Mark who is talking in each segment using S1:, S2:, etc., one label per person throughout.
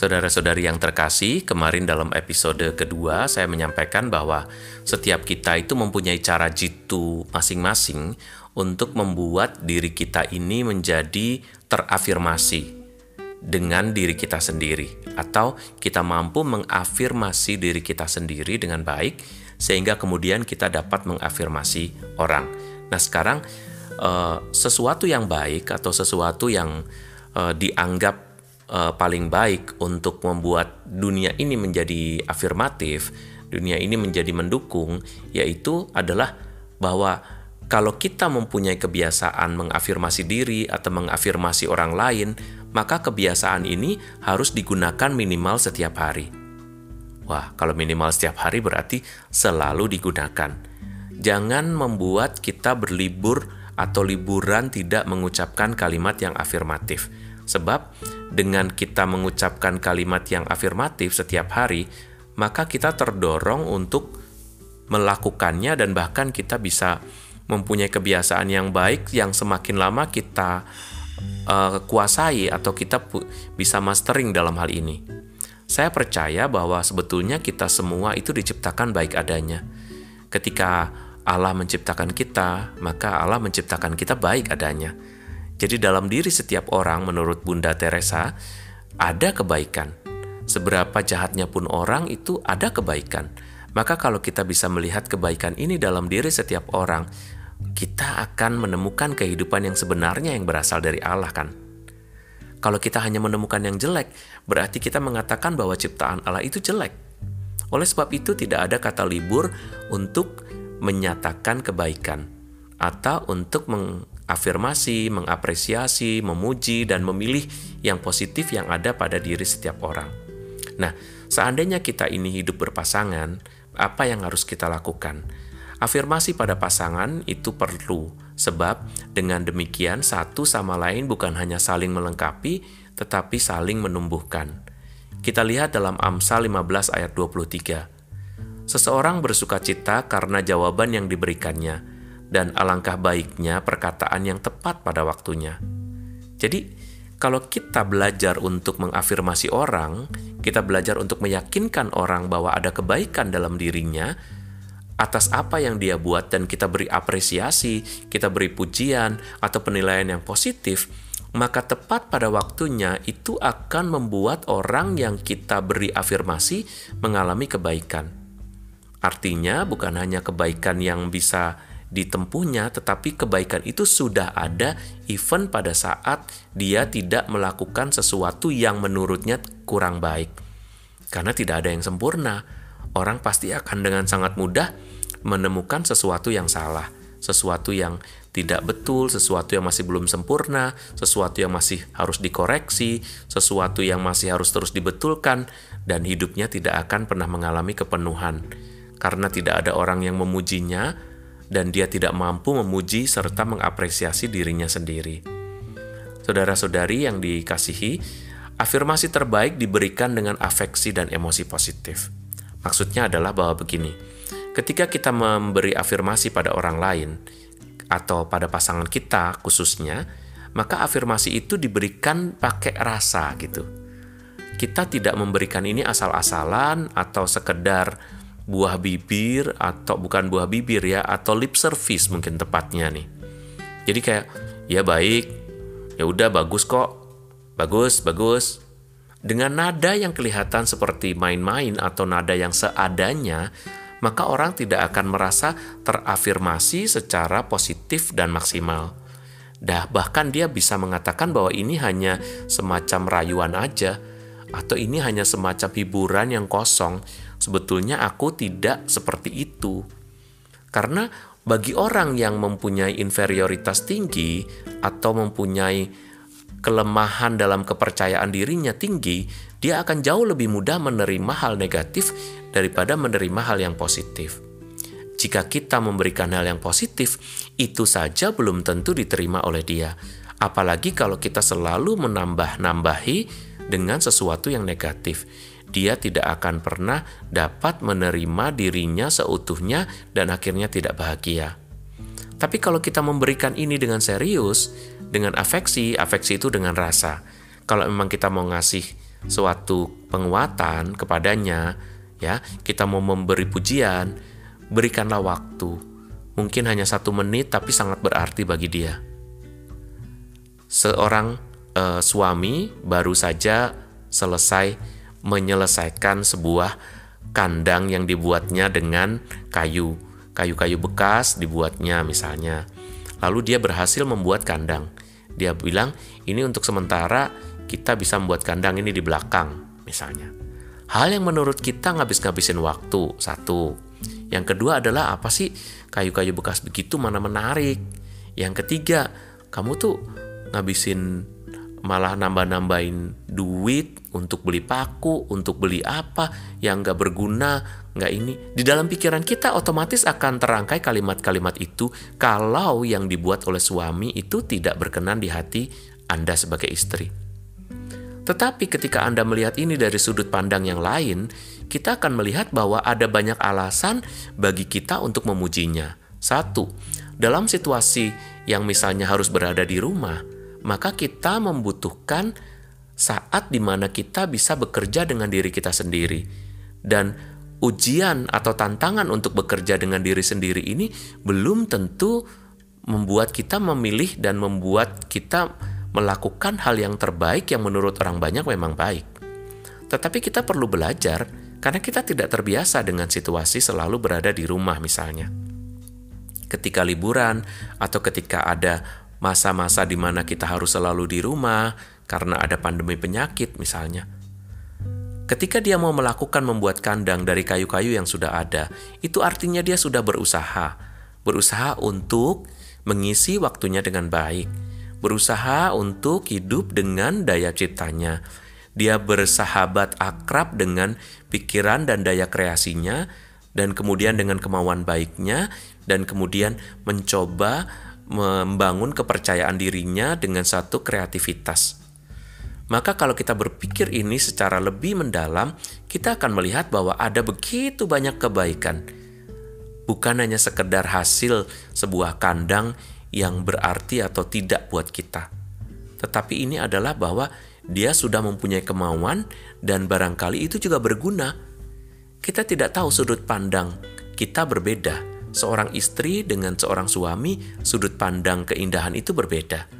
S1: Saudara-saudari yang terkasih, kemarin dalam episode kedua saya menyampaikan bahwa setiap kita itu mempunyai cara jitu masing-masing untuk membuat diri kita ini menjadi terafirmasi dengan diri kita sendiri atau kita mampu mengafirmasi diri kita sendiri dengan baik sehingga kemudian kita dapat mengafirmasi orang. Nah, sekarang eh, sesuatu yang baik atau sesuatu yang eh, dianggap uh, paling baik untuk membuat dunia ini menjadi afirmatif, dunia ini menjadi mendukung, yaitu adalah bahwa kalau kita mempunyai kebiasaan mengafirmasi diri atau mengafirmasi orang lain, maka kebiasaan ini harus digunakan minimal setiap hari. Wah, kalau minimal setiap hari berarti selalu digunakan. Jangan membuat kita berlibur atau liburan tidak mengucapkan kalimat yang afirmatif. Sebab dengan kita mengucapkan kalimat yang afirmatif setiap hari, maka kita terdorong untuk melakukannya dan bahkan kita bisa mempunyai kebiasaan yang baik yang semakin lama kita uh, kuasai atau kita bisa mastering dalam hal ini. Saya percaya bahwa sebetulnya kita semua itu diciptakan baik adanya. Ketika Allah menciptakan kita, maka Allah menciptakan kita baik adanya jadi dalam diri setiap orang menurut Bunda Teresa ada kebaikan. Seberapa jahatnya pun orang itu ada kebaikan. Maka kalau kita bisa melihat kebaikan ini dalam diri setiap orang, kita akan menemukan kehidupan yang sebenarnya yang berasal dari Allah kan. Kalau kita hanya menemukan yang jelek, berarti kita mengatakan bahwa ciptaan Allah itu jelek. Oleh sebab itu tidak ada kata libur untuk menyatakan kebaikan atau untuk afirmasi, mengapresiasi, memuji, dan memilih yang positif yang ada pada diri setiap orang. Nah, seandainya kita ini hidup berpasangan, apa yang harus kita lakukan? Afirmasi pada pasangan itu perlu, sebab dengan demikian satu sama lain bukan hanya saling melengkapi, tetapi saling menumbuhkan. Kita lihat dalam Amsal 15 ayat 23. Seseorang bersuka cita karena jawaban yang diberikannya, dan alangkah baiknya perkataan yang tepat pada waktunya. Jadi, kalau kita belajar untuk mengafirmasi orang, kita belajar untuk meyakinkan orang bahwa ada kebaikan dalam dirinya atas apa yang dia buat dan kita beri apresiasi, kita beri pujian atau penilaian yang positif, maka tepat pada waktunya itu akan membuat orang yang kita beri afirmasi mengalami kebaikan. Artinya bukan hanya kebaikan yang bisa ditempuhnya, tetapi kebaikan itu sudah ada even pada saat dia tidak melakukan sesuatu yang menurutnya kurang baik. Karena tidak ada yang sempurna, orang pasti akan dengan sangat mudah menemukan sesuatu yang salah, sesuatu yang tidak betul, sesuatu yang masih belum sempurna, sesuatu yang masih harus dikoreksi, sesuatu yang masih harus terus dibetulkan, dan hidupnya tidak akan pernah mengalami kepenuhan. Karena tidak ada orang yang memujinya, dan dia tidak mampu memuji serta mengapresiasi dirinya sendiri. Saudara-saudari yang dikasihi, afirmasi terbaik diberikan dengan afeksi dan emosi positif. Maksudnya adalah bahwa begini, ketika kita memberi afirmasi pada orang lain atau pada pasangan kita khususnya, maka afirmasi itu diberikan pakai rasa gitu. Kita tidak memberikan ini asal-asalan atau sekedar buah bibir atau bukan buah bibir ya atau lip service mungkin tepatnya nih. Jadi kayak ya baik, ya udah bagus kok. Bagus, bagus. Dengan nada yang kelihatan seperti main-main atau nada yang seadanya, maka orang tidak akan merasa terafirmasi secara positif dan maksimal. Dah bahkan dia bisa mengatakan bahwa ini hanya semacam rayuan aja atau ini hanya semacam hiburan yang kosong Sebetulnya aku tidak seperti itu. Karena bagi orang yang mempunyai inferioritas tinggi atau mempunyai kelemahan dalam kepercayaan dirinya tinggi, dia akan jauh lebih mudah menerima hal negatif daripada menerima hal yang positif. Jika kita memberikan hal yang positif, itu saja belum tentu diterima oleh dia. Apalagi kalau kita selalu menambah-nambahi dengan sesuatu yang negatif dia tidak akan pernah dapat menerima dirinya seutuhnya dan akhirnya tidak bahagia. Tapi kalau kita memberikan ini dengan serius, dengan afeksi, afeksi itu dengan rasa. Kalau memang kita mau ngasih suatu penguatan kepadanya, ya, kita mau memberi pujian, berikanlah waktu. Mungkin hanya satu menit, tapi sangat berarti bagi dia. Seorang uh, suami baru saja selesai menyelesaikan sebuah kandang yang dibuatnya dengan kayu, kayu-kayu bekas dibuatnya misalnya. Lalu dia berhasil membuat kandang. Dia bilang, "Ini untuk sementara kita bisa membuat kandang ini di belakang." Misalnya. Hal yang menurut kita ngabis-ngabisin waktu, satu. Yang kedua adalah apa sih kayu-kayu bekas begitu mana menarik. Yang ketiga, kamu tuh ngabisin malah nambah-nambahin duit untuk beli paku, untuk beli apa yang nggak berguna, nggak ini. Di dalam pikiran kita otomatis akan terangkai kalimat-kalimat itu kalau yang dibuat oleh suami itu tidak berkenan di hati Anda sebagai istri. Tetapi ketika Anda melihat ini dari sudut pandang yang lain, kita akan melihat bahwa ada banyak alasan bagi kita untuk memujinya. Satu, dalam situasi yang misalnya harus berada di rumah, maka kita membutuhkan saat di mana kita bisa bekerja dengan diri kita sendiri. Dan ujian atau tantangan untuk bekerja dengan diri sendiri ini belum tentu membuat kita memilih dan membuat kita melakukan hal yang terbaik yang menurut orang banyak memang baik. Tetapi kita perlu belajar karena kita tidak terbiasa dengan situasi selalu berada di rumah misalnya. Ketika liburan atau ketika ada masa-masa di mana kita harus selalu di rumah karena ada pandemi penyakit misalnya. Ketika dia mau melakukan membuat kandang dari kayu-kayu yang sudah ada, itu artinya dia sudah berusaha. Berusaha untuk mengisi waktunya dengan baik. Berusaha untuk hidup dengan daya ciptanya. Dia bersahabat akrab dengan pikiran dan daya kreasinya, dan kemudian dengan kemauan baiknya, dan kemudian mencoba membangun kepercayaan dirinya dengan satu kreativitas. Maka kalau kita berpikir ini secara lebih mendalam, kita akan melihat bahwa ada begitu banyak kebaikan. Bukan hanya sekedar hasil sebuah kandang yang berarti atau tidak buat kita. Tetapi ini adalah bahwa dia sudah mempunyai kemauan dan barangkali itu juga berguna. Kita tidak tahu sudut pandang kita berbeda seorang istri dengan seorang suami, sudut pandang keindahan itu berbeda.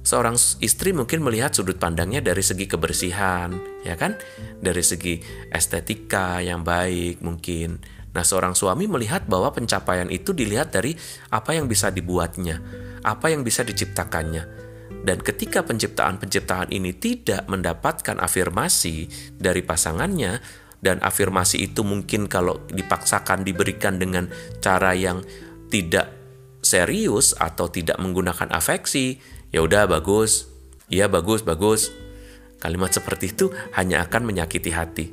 S1: Seorang istri mungkin melihat sudut pandangnya dari segi kebersihan, ya kan? Dari segi estetika yang baik mungkin. Nah, seorang suami melihat bahwa pencapaian itu dilihat dari apa yang bisa dibuatnya, apa yang bisa diciptakannya. Dan ketika penciptaan-penciptaan ini tidak mendapatkan afirmasi dari pasangannya, dan afirmasi itu mungkin kalau dipaksakan diberikan dengan cara yang tidak serius atau tidak menggunakan afeksi, ya udah bagus. Iya bagus, bagus. Kalimat seperti itu hanya akan menyakiti hati.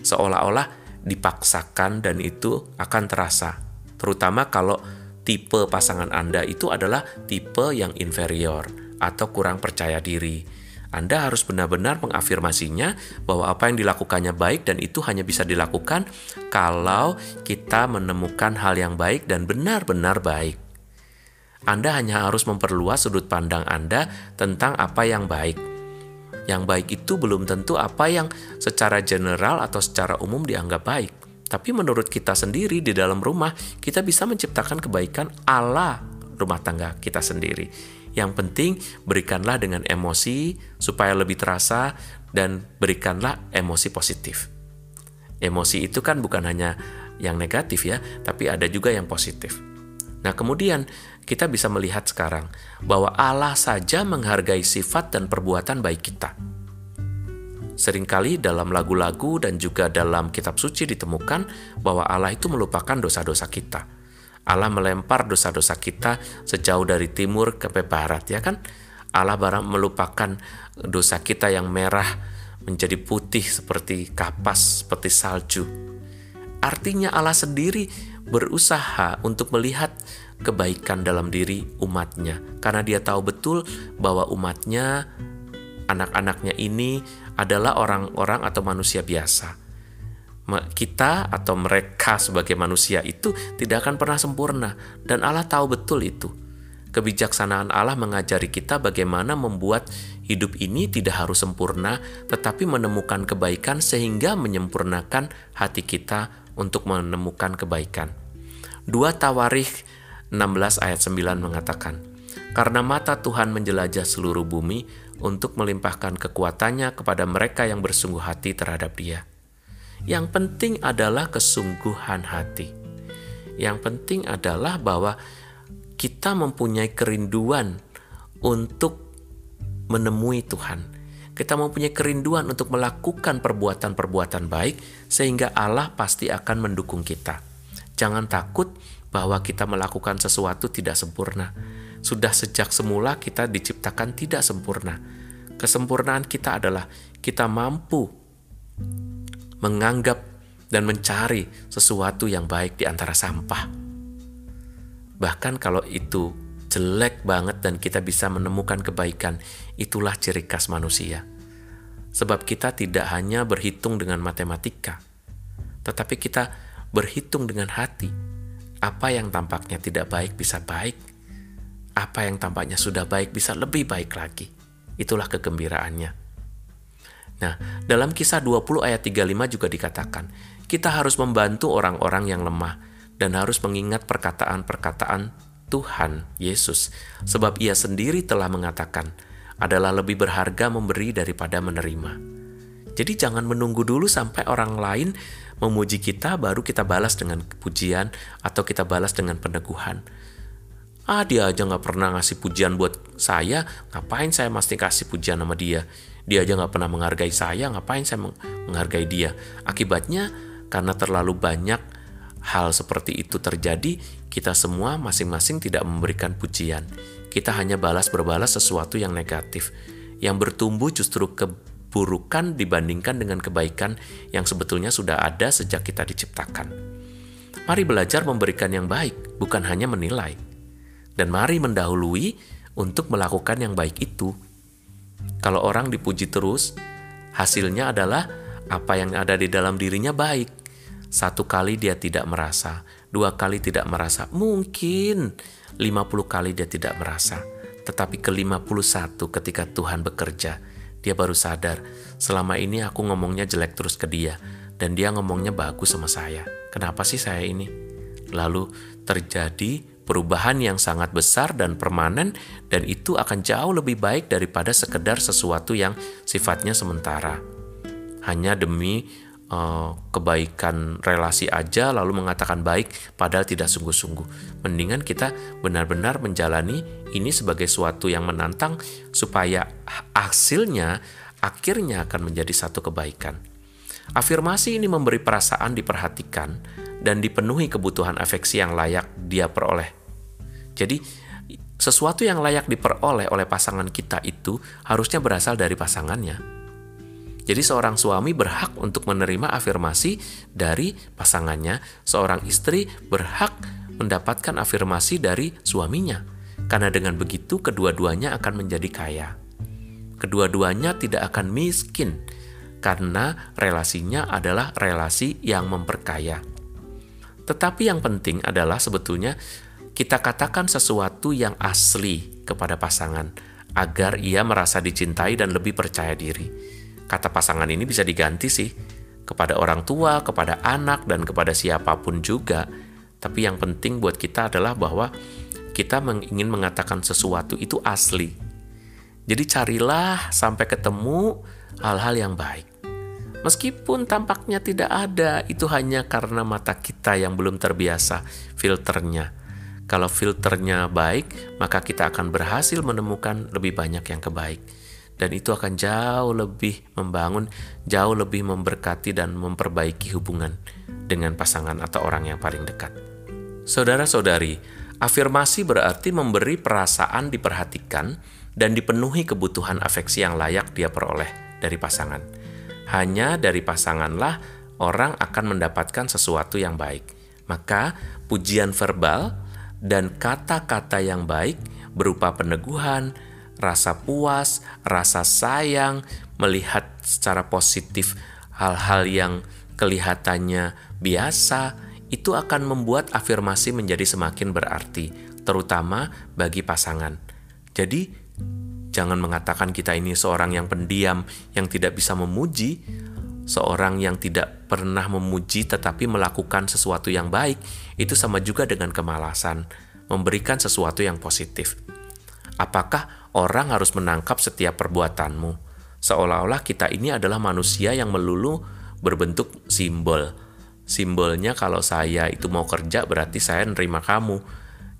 S1: Seolah-olah dipaksakan dan itu akan terasa. Terutama kalau tipe pasangan Anda itu adalah tipe yang inferior atau kurang percaya diri anda harus benar-benar mengafirmasinya bahwa apa yang dilakukannya baik dan itu hanya bisa dilakukan kalau kita menemukan hal yang baik dan benar-benar baik. Anda hanya harus memperluas sudut pandang Anda tentang apa yang baik. Yang baik itu belum tentu apa yang secara general atau secara umum dianggap baik. Tapi menurut kita sendiri di dalam rumah, kita bisa menciptakan kebaikan ala rumah tangga kita sendiri yang penting berikanlah dengan emosi supaya lebih terasa dan berikanlah emosi positif. Emosi itu kan bukan hanya yang negatif ya, tapi ada juga yang positif. Nah, kemudian kita bisa melihat sekarang bahwa Allah saja menghargai sifat dan perbuatan baik kita. Seringkali dalam lagu-lagu dan juga dalam kitab suci ditemukan bahwa Allah itu melupakan dosa-dosa kita. Allah melempar dosa-dosa kita sejauh dari timur ke barat ya kan? Allah barang melupakan dosa kita yang merah menjadi putih seperti kapas seperti salju. Artinya Allah sendiri berusaha untuk melihat kebaikan dalam diri umatnya. Karena dia tahu betul bahwa umatnya anak-anaknya ini adalah orang-orang atau manusia biasa. Kita atau mereka sebagai manusia itu tidak akan pernah sempurna. Dan Allah tahu betul itu. Kebijaksanaan Allah mengajari kita bagaimana membuat hidup ini tidak harus sempurna, tetapi menemukan kebaikan sehingga menyempurnakan hati kita untuk menemukan kebaikan. Dua Tawarikh 16 ayat 9 mengatakan, Karena mata Tuhan menjelajah seluruh bumi untuk melimpahkan kekuatannya kepada mereka yang bersungguh hati terhadap dia. Yang penting adalah kesungguhan hati. Yang penting adalah bahwa kita mempunyai kerinduan untuk menemui Tuhan. Kita mempunyai kerinduan untuk melakukan perbuatan-perbuatan baik, sehingga Allah pasti akan mendukung kita. Jangan takut bahwa kita melakukan sesuatu tidak sempurna. Sudah sejak semula kita diciptakan tidak sempurna. Kesempurnaan kita adalah kita mampu menganggap dan mencari sesuatu yang baik di antara sampah. Bahkan kalau itu jelek banget dan kita bisa menemukan kebaikan, itulah ciri khas manusia. Sebab kita tidak hanya berhitung dengan matematika, tetapi kita berhitung dengan hati. Apa yang tampaknya tidak baik bisa baik, apa yang tampaknya sudah baik bisa lebih baik lagi. Itulah kegembiraannya. Nah, dalam kisah 20 ayat 35 juga dikatakan, kita harus membantu orang-orang yang lemah dan harus mengingat perkataan-perkataan Tuhan Yesus, sebab Ia sendiri telah mengatakan, adalah lebih berharga memberi daripada menerima. Jadi, jangan menunggu dulu sampai orang lain memuji kita, baru kita balas dengan pujian atau kita balas dengan peneguhan. Ah, dia aja nggak pernah ngasih pujian buat saya, ngapain saya mesti kasih pujian sama dia? Dia aja nggak pernah menghargai saya, ngapain saya menghargai dia? Akibatnya, karena terlalu banyak hal seperti itu terjadi, kita semua masing-masing tidak memberikan pujian. Kita hanya balas berbalas sesuatu yang negatif. Yang bertumbuh justru keburukan dibandingkan dengan kebaikan yang sebetulnya sudah ada sejak kita diciptakan. Mari belajar memberikan yang baik, bukan hanya menilai. Dan mari mendahului untuk melakukan yang baik itu. Kalau orang dipuji terus, hasilnya adalah apa yang ada di dalam dirinya baik satu kali dia tidak merasa, dua kali tidak merasa, mungkin 50 kali dia tidak merasa. Tetapi ke-51 ketika Tuhan bekerja, dia baru sadar, selama ini aku ngomongnya jelek terus ke dia, dan dia ngomongnya bagus sama saya. Kenapa sih saya ini? Lalu terjadi perubahan yang sangat besar dan permanen dan itu akan jauh lebih baik daripada sekedar sesuatu yang sifatnya sementara. Hanya demi uh, kebaikan relasi aja lalu mengatakan baik padahal tidak sungguh-sungguh. Mendingan kita benar-benar menjalani ini sebagai suatu yang menantang supaya hasilnya akhirnya akan menjadi satu kebaikan. Afirmasi ini memberi perasaan diperhatikan dan dipenuhi kebutuhan afeksi yang layak dia peroleh. Jadi sesuatu yang layak diperoleh oleh pasangan kita itu harusnya berasal dari pasangannya jadi seorang suami berhak untuk menerima afirmasi dari pasangannya, seorang istri berhak mendapatkan afirmasi dari suaminya. Karena dengan begitu kedua-duanya akan menjadi kaya. Kedua-duanya tidak akan miskin karena relasinya adalah relasi yang memperkaya. Tetapi yang penting adalah sebetulnya kita katakan sesuatu yang asli kepada pasangan agar ia merasa dicintai dan lebih percaya diri. Kata pasangan ini bisa diganti sih kepada orang tua, kepada anak, dan kepada siapa pun juga. Tapi yang penting buat kita adalah bahwa kita ingin mengatakan sesuatu itu asli. Jadi carilah sampai ketemu hal-hal yang baik. Meskipun tampaknya tidak ada, itu hanya karena mata kita yang belum terbiasa filternya. Kalau filternya baik, maka kita akan berhasil menemukan lebih banyak yang kebaik dan itu akan jauh lebih membangun, jauh lebih memberkati dan memperbaiki hubungan dengan pasangan atau orang yang paling dekat. Saudara-saudari, afirmasi berarti memberi perasaan diperhatikan dan dipenuhi kebutuhan afeksi yang layak dia peroleh dari pasangan. Hanya dari pasanganlah orang akan mendapatkan sesuatu yang baik. Maka, pujian verbal dan kata-kata yang baik berupa peneguhan, rasa puas, rasa sayang, melihat secara positif hal-hal yang kelihatannya biasa, itu akan membuat afirmasi menjadi semakin berarti. terutama bagi pasangan. Jadi, jangan mengatakan kita ini seorang yang pendiam, yang tidak bisa memuji, seorang yang tidak pernah memuji tetapi melakukan sesuatu yang baik, itu sama juga dengan kemalasan, memberikan sesuatu yang positif. Apakah orang harus menangkap setiap perbuatanmu? Seolah-olah kita ini adalah manusia yang melulu berbentuk simbol. Simbolnya kalau saya itu mau kerja berarti saya nerima kamu.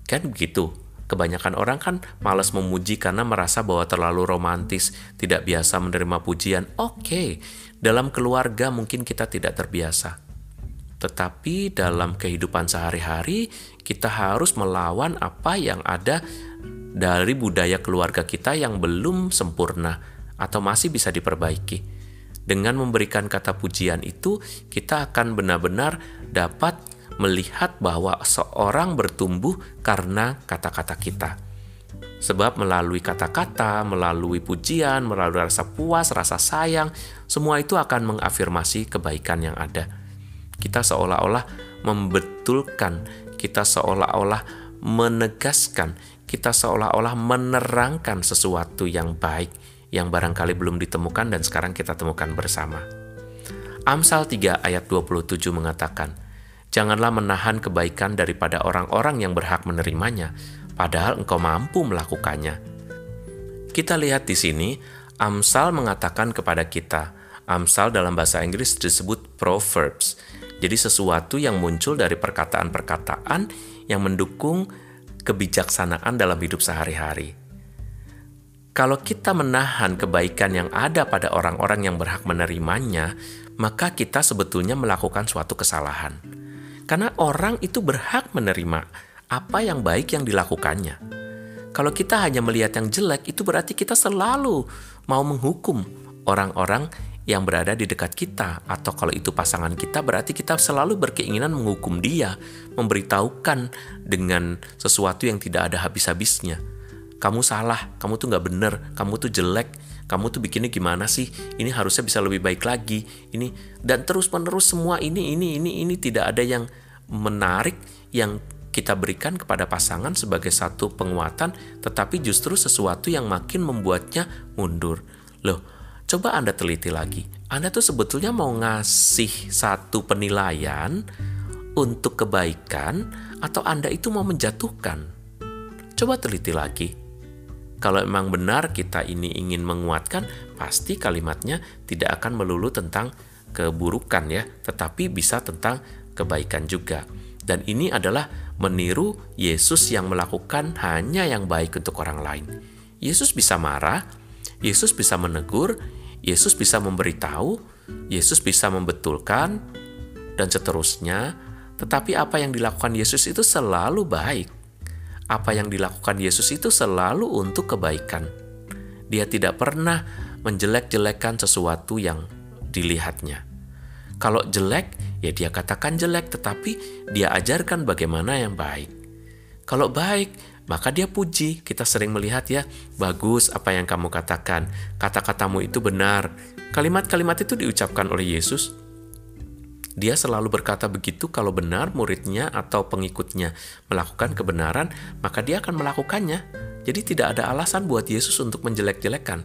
S1: Kan begitu. Kebanyakan orang kan malas memuji karena merasa bahwa terlalu romantis, tidak biasa menerima pujian. Oke, okay. dalam keluarga mungkin kita tidak terbiasa. Tetapi dalam kehidupan sehari-hari, kita harus melawan apa yang ada dari budaya keluarga kita yang belum sempurna atau masih bisa diperbaiki. Dengan memberikan kata pujian itu, kita akan benar-benar dapat melihat bahwa seorang bertumbuh karena kata-kata kita. Sebab melalui kata-kata, melalui pujian, melalui rasa puas, rasa sayang, semua itu akan mengafirmasi kebaikan yang ada. Kita seolah-olah membetulkan, kita seolah-olah menegaskan, kita seolah-olah menerangkan sesuatu yang baik yang barangkali belum ditemukan dan sekarang kita temukan bersama. Amsal 3 ayat 27 mengatakan, Janganlah menahan kebaikan daripada orang-orang yang berhak menerimanya, padahal engkau mampu melakukannya. Kita lihat di sini, Amsal mengatakan kepada kita, Amsal dalam bahasa Inggris disebut proverbs, jadi sesuatu yang muncul dari perkataan-perkataan yang mendukung kebijaksanaan dalam hidup sehari-hari. Kalau kita menahan kebaikan yang ada pada orang-orang yang berhak menerimanya, maka kita sebetulnya melakukan suatu kesalahan. Karena orang itu berhak menerima apa yang baik yang dilakukannya. Kalau kita hanya melihat yang jelek, itu berarti kita selalu mau menghukum orang-orang yang berada di dekat kita, atau kalau itu pasangan kita, berarti kita selalu berkeinginan menghukum dia, memberitahukan dengan sesuatu yang tidak ada habis-habisnya. Kamu salah, kamu tuh nggak bener, kamu tuh jelek, kamu tuh bikinnya gimana sih? Ini harusnya bisa lebih baik lagi. Ini dan terus menerus semua ini, ini, ini, ini tidak ada yang menarik yang kita berikan kepada pasangan sebagai satu penguatan, tetapi justru sesuatu yang makin membuatnya mundur. Loh, Coba Anda teliti lagi. Anda tuh sebetulnya mau ngasih satu penilaian untuk kebaikan atau Anda itu mau menjatuhkan? Coba teliti lagi. Kalau memang benar kita ini ingin menguatkan, pasti kalimatnya tidak akan melulu tentang keburukan ya, tetapi bisa tentang kebaikan juga. Dan ini adalah meniru Yesus yang melakukan hanya yang baik untuk orang lain. Yesus bisa marah, Yesus bisa menegur, Yesus bisa memberitahu, Yesus bisa membetulkan, dan seterusnya. Tetapi apa yang dilakukan Yesus itu selalu baik. Apa yang dilakukan Yesus itu selalu untuk kebaikan. Dia tidak pernah menjelek-jelekan sesuatu yang dilihatnya. Kalau jelek, ya dia katakan jelek, tetapi dia ajarkan bagaimana yang baik. Kalau baik, maka dia puji. Kita sering melihat ya, bagus apa yang kamu katakan. Kata-katamu itu benar. Kalimat-kalimat itu diucapkan oleh Yesus. Dia selalu berkata begitu kalau benar muridnya atau pengikutnya melakukan kebenaran, maka dia akan melakukannya. Jadi tidak ada alasan buat Yesus untuk menjelek-jelekan.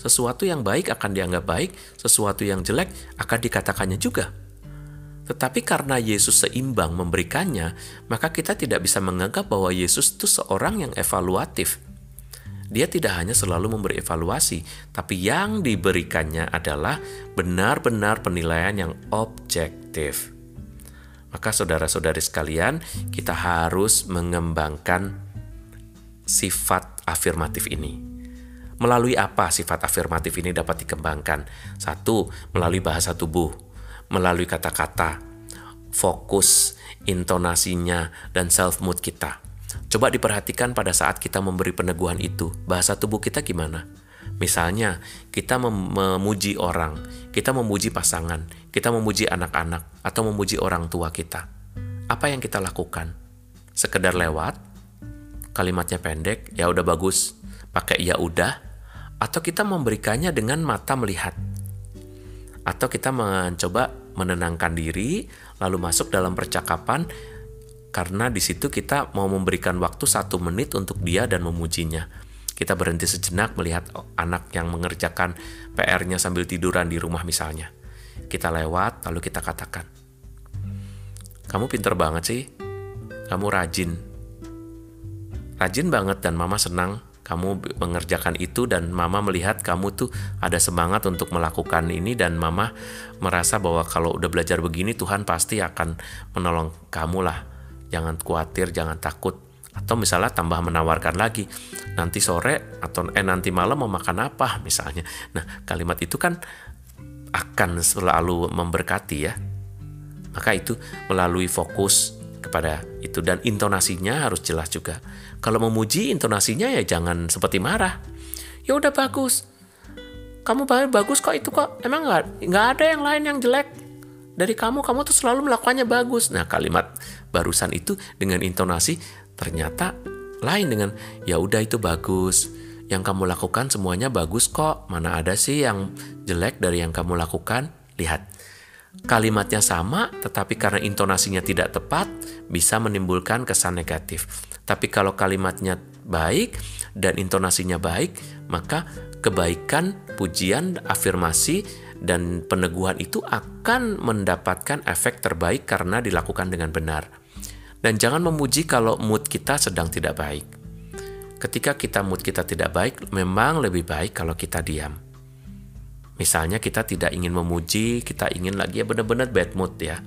S1: Sesuatu yang baik akan dianggap baik, sesuatu yang jelek akan dikatakannya juga. Tetapi karena Yesus seimbang memberikannya, maka kita tidak bisa menganggap bahwa Yesus itu seorang yang evaluatif. Dia tidak hanya selalu memberi evaluasi, tapi yang diberikannya adalah benar-benar penilaian yang objektif. Maka saudara-saudari sekalian, kita harus mengembangkan sifat afirmatif ini. Melalui apa sifat afirmatif ini dapat dikembangkan? Satu, melalui bahasa tubuh melalui kata-kata, fokus, intonasinya, dan self-mood kita. Coba diperhatikan pada saat kita memberi peneguhan itu, bahasa tubuh kita gimana? Misalnya, kita mem memuji orang, kita memuji pasangan, kita memuji anak-anak, atau memuji orang tua kita. Apa yang kita lakukan? Sekedar lewat, kalimatnya pendek, ya udah bagus, pakai ya udah, atau kita memberikannya dengan mata melihat atau kita mencoba menenangkan diri lalu masuk dalam percakapan karena di situ kita mau memberikan waktu satu menit untuk dia dan memujinya. Kita berhenti sejenak melihat anak yang mengerjakan PR-nya sambil tiduran di rumah misalnya. Kita lewat, lalu kita katakan, kamu pinter banget sih, kamu rajin. Rajin banget dan mama senang kamu mengerjakan itu dan mama melihat kamu tuh ada semangat untuk melakukan ini dan mama merasa bahwa kalau udah belajar begini Tuhan pasti akan menolong kamu lah. Jangan khawatir, jangan takut. Atau misalnya tambah menawarkan lagi, nanti sore atau eh nanti malam mau makan apa misalnya. Nah, kalimat itu kan akan selalu memberkati ya. Maka itu melalui fokus kepada itu dan intonasinya harus jelas juga. Kalau memuji intonasinya ya jangan seperti marah. Ya udah bagus. Kamu bagus kok itu kok. Emang nggak nggak ada yang lain yang jelek dari kamu. Kamu tuh selalu melakukannya bagus. Nah kalimat barusan itu dengan intonasi ternyata lain dengan ya udah itu bagus. Yang kamu lakukan semuanya bagus kok. Mana ada sih yang jelek dari yang kamu lakukan? Lihat, kalimatnya sama, tetapi karena intonasinya tidak tepat, bisa menimbulkan kesan negatif. Tapi kalau kalimatnya baik dan intonasinya baik, maka kebaikan, pujian, afirmasi, dan peneguhan itu akan mendapatkan efek terbaik karena dilakukan dengan benar. Dan jangan memuji kalau mood kita sedang tidak baik. Ketika kita mood kita tidak baik, memang lebih baik kalau kita diam. Misalnya kita tidak ingin memuji, kita ingin lagi ya benar-benar bad mood ya.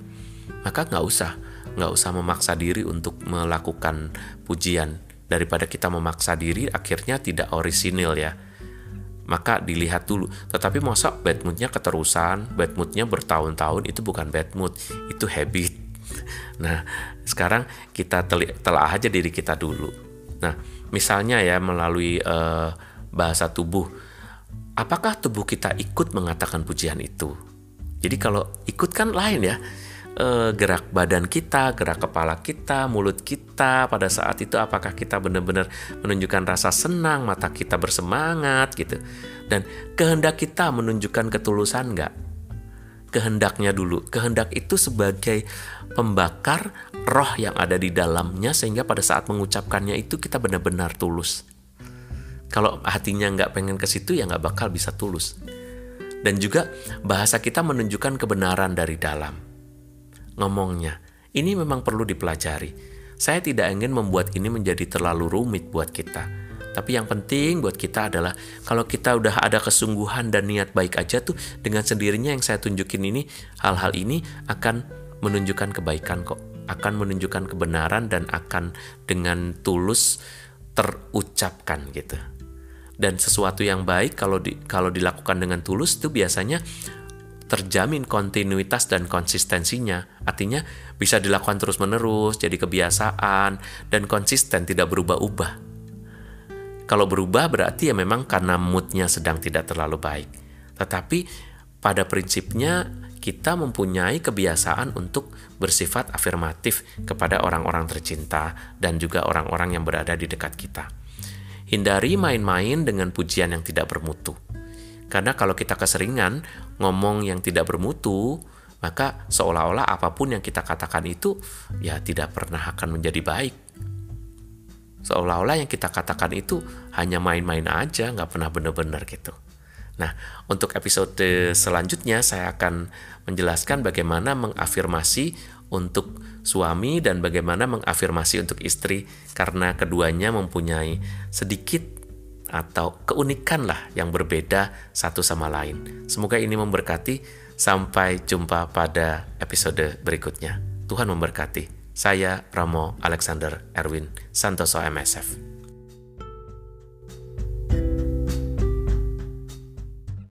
S1: Maka nggak usah nggak usah memaksa diri untuk melakukan pujian. Daripada kita memaksa diri akhirnya tidak orisinil ya. Maka dilihat dulu. Tetapi masa bad moodnya keterusan bad moodnya bertahun-tahun itu bukan bad mood itu habit. Nah sekarang kita telah aja diri kita dulu. Nah misalnya ya melalui uh, bahasa tubuh apakah tubuh kita ikut mengatakan pujian itu jadi kalau ikut kan lain ya uh, gerak badan kita, gerak kepala kita, mulut kita pada saat itu apakah kita benar-benar menunjukkan rasa senang, mata kita bersemangat gitu. Dan kehendak kita menunjukkan ketulusan nggak? Kehendaknya dulu. Kehendak itu sebagai pembakar roh yang ada di dalamnya sehingga pada saat mengucapkannya itu kita benar-benar tulus. Kalau hatinya nggak pengen ke situ ya nggak bakal bisa tulus. Dan juga bahasa kita menunjukkan kebenaran dari dalam ngomongnya. Ini memang perlu dipelajari. Saya tidak ingin membuat ini menjadi terlalu rumit buat kita. Tapi yang penting buat kita adalah kalau kita udah ada kesungguhan dan niat baik aja tuh dengan sendirinya yang saya tunjukin ini hal-hal ini akan menunjukkan kebaikan kok. Akan menunjukkan kebenaran dan akan dengan tulus terucapkan gitu. Dan sesuatu yang baik kalau di, kalau dilakukan dengan tulus itu biasanya terjamin kontinuitas dan konsistensinya. Artinya bisa dilakukan terus-menerus, jadi kebiasaan, dan konsisten tidak berubah-ubah. Kalau berubah berarti ya memang karena moodnya sedang tidak terlalu baik. Tetapi pada prinsipnya kita mempunyai kebiasaan untuk bersifat afirmatif kepada orang-orang tercinta dan juga orang-orang yang berada di dekat kita. Hindari main-main dengan pujian yang tidak bermutu karena kalau kita keseringan ngomong yang tidak bermutu, maka seolah-olah apa pun yang kita katakan itu ya tidak pernah akan menjadi baik. Seolah-olah yang kita katakan itu hanya main-main aja, nggak pernah benar-benar gitu. Nah, untuk episode selanjutnya saya akan menjelaskan bagaimana mengafirmasi untuk suami dan bagaimana mengafirmasi untuk istri karena keduanya mempunyai sedikit atau keunikan lah yang berbeda satu sama lain. Semoga ini memberkati. Sampai jumpa pada episode berikutnya. Tuhan memberkati. Saya Ramo Alexander Erwin Santoso MSF.